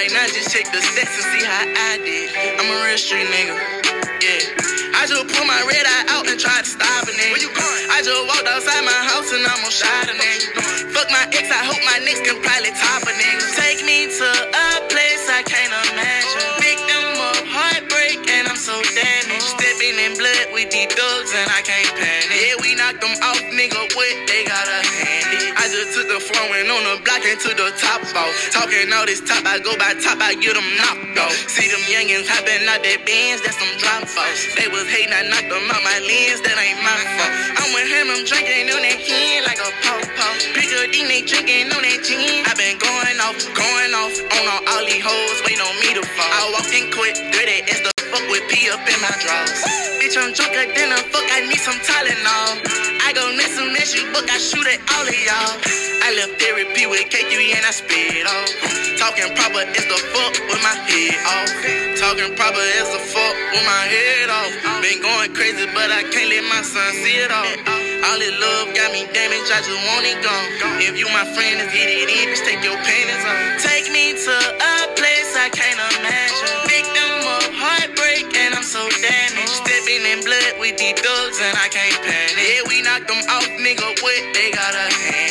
like now, just check the stats and see how I did. I'm a real street nigga. Yeah. I just pull my red eye out and try to stop a nigga. Where you going? I just walked outside my house and I'm gonna shot a nigga. Fuck my ex, I hope my next can probably top a nigga. Take me to a place I can't imagine. Victim of heartbreak and I'm so damaged. Stepping in blood with these thugs and I can't panic. Yeah, we knocked them off, nigga. What they got a handy? Just took the floor and on the block and to the top off. Talking all this top, I go by top, I get them knocked off. See them youngins hopping out their bins, that's some drop offs. They was hating, I knocked them out my lens, that ain't my fault. I'm with him, I'm drinking on that hen like a pop pop. A D, they drinking on that gin. I been going off, going off on all, all these hoes, waiting on me to fall. I walked in quick, dirty as the fuck with pee up in my drawers. Bitch, I'm drunker than a fuck, I need some Tylenol. You book, I shoot at all of y'all. I left therapy with KQ and I spit off. Talking proper is the fuck with my head off. Talking proper is the fuck with my head off. Been going crazy, but I can't let my son see it all. All this love got me damaged, I just want it gone. If you my friend, just hit it in, just take your panties off. 50 thugs and I can't panic. Yeah, We knocked them out, nigga, what they got a hand.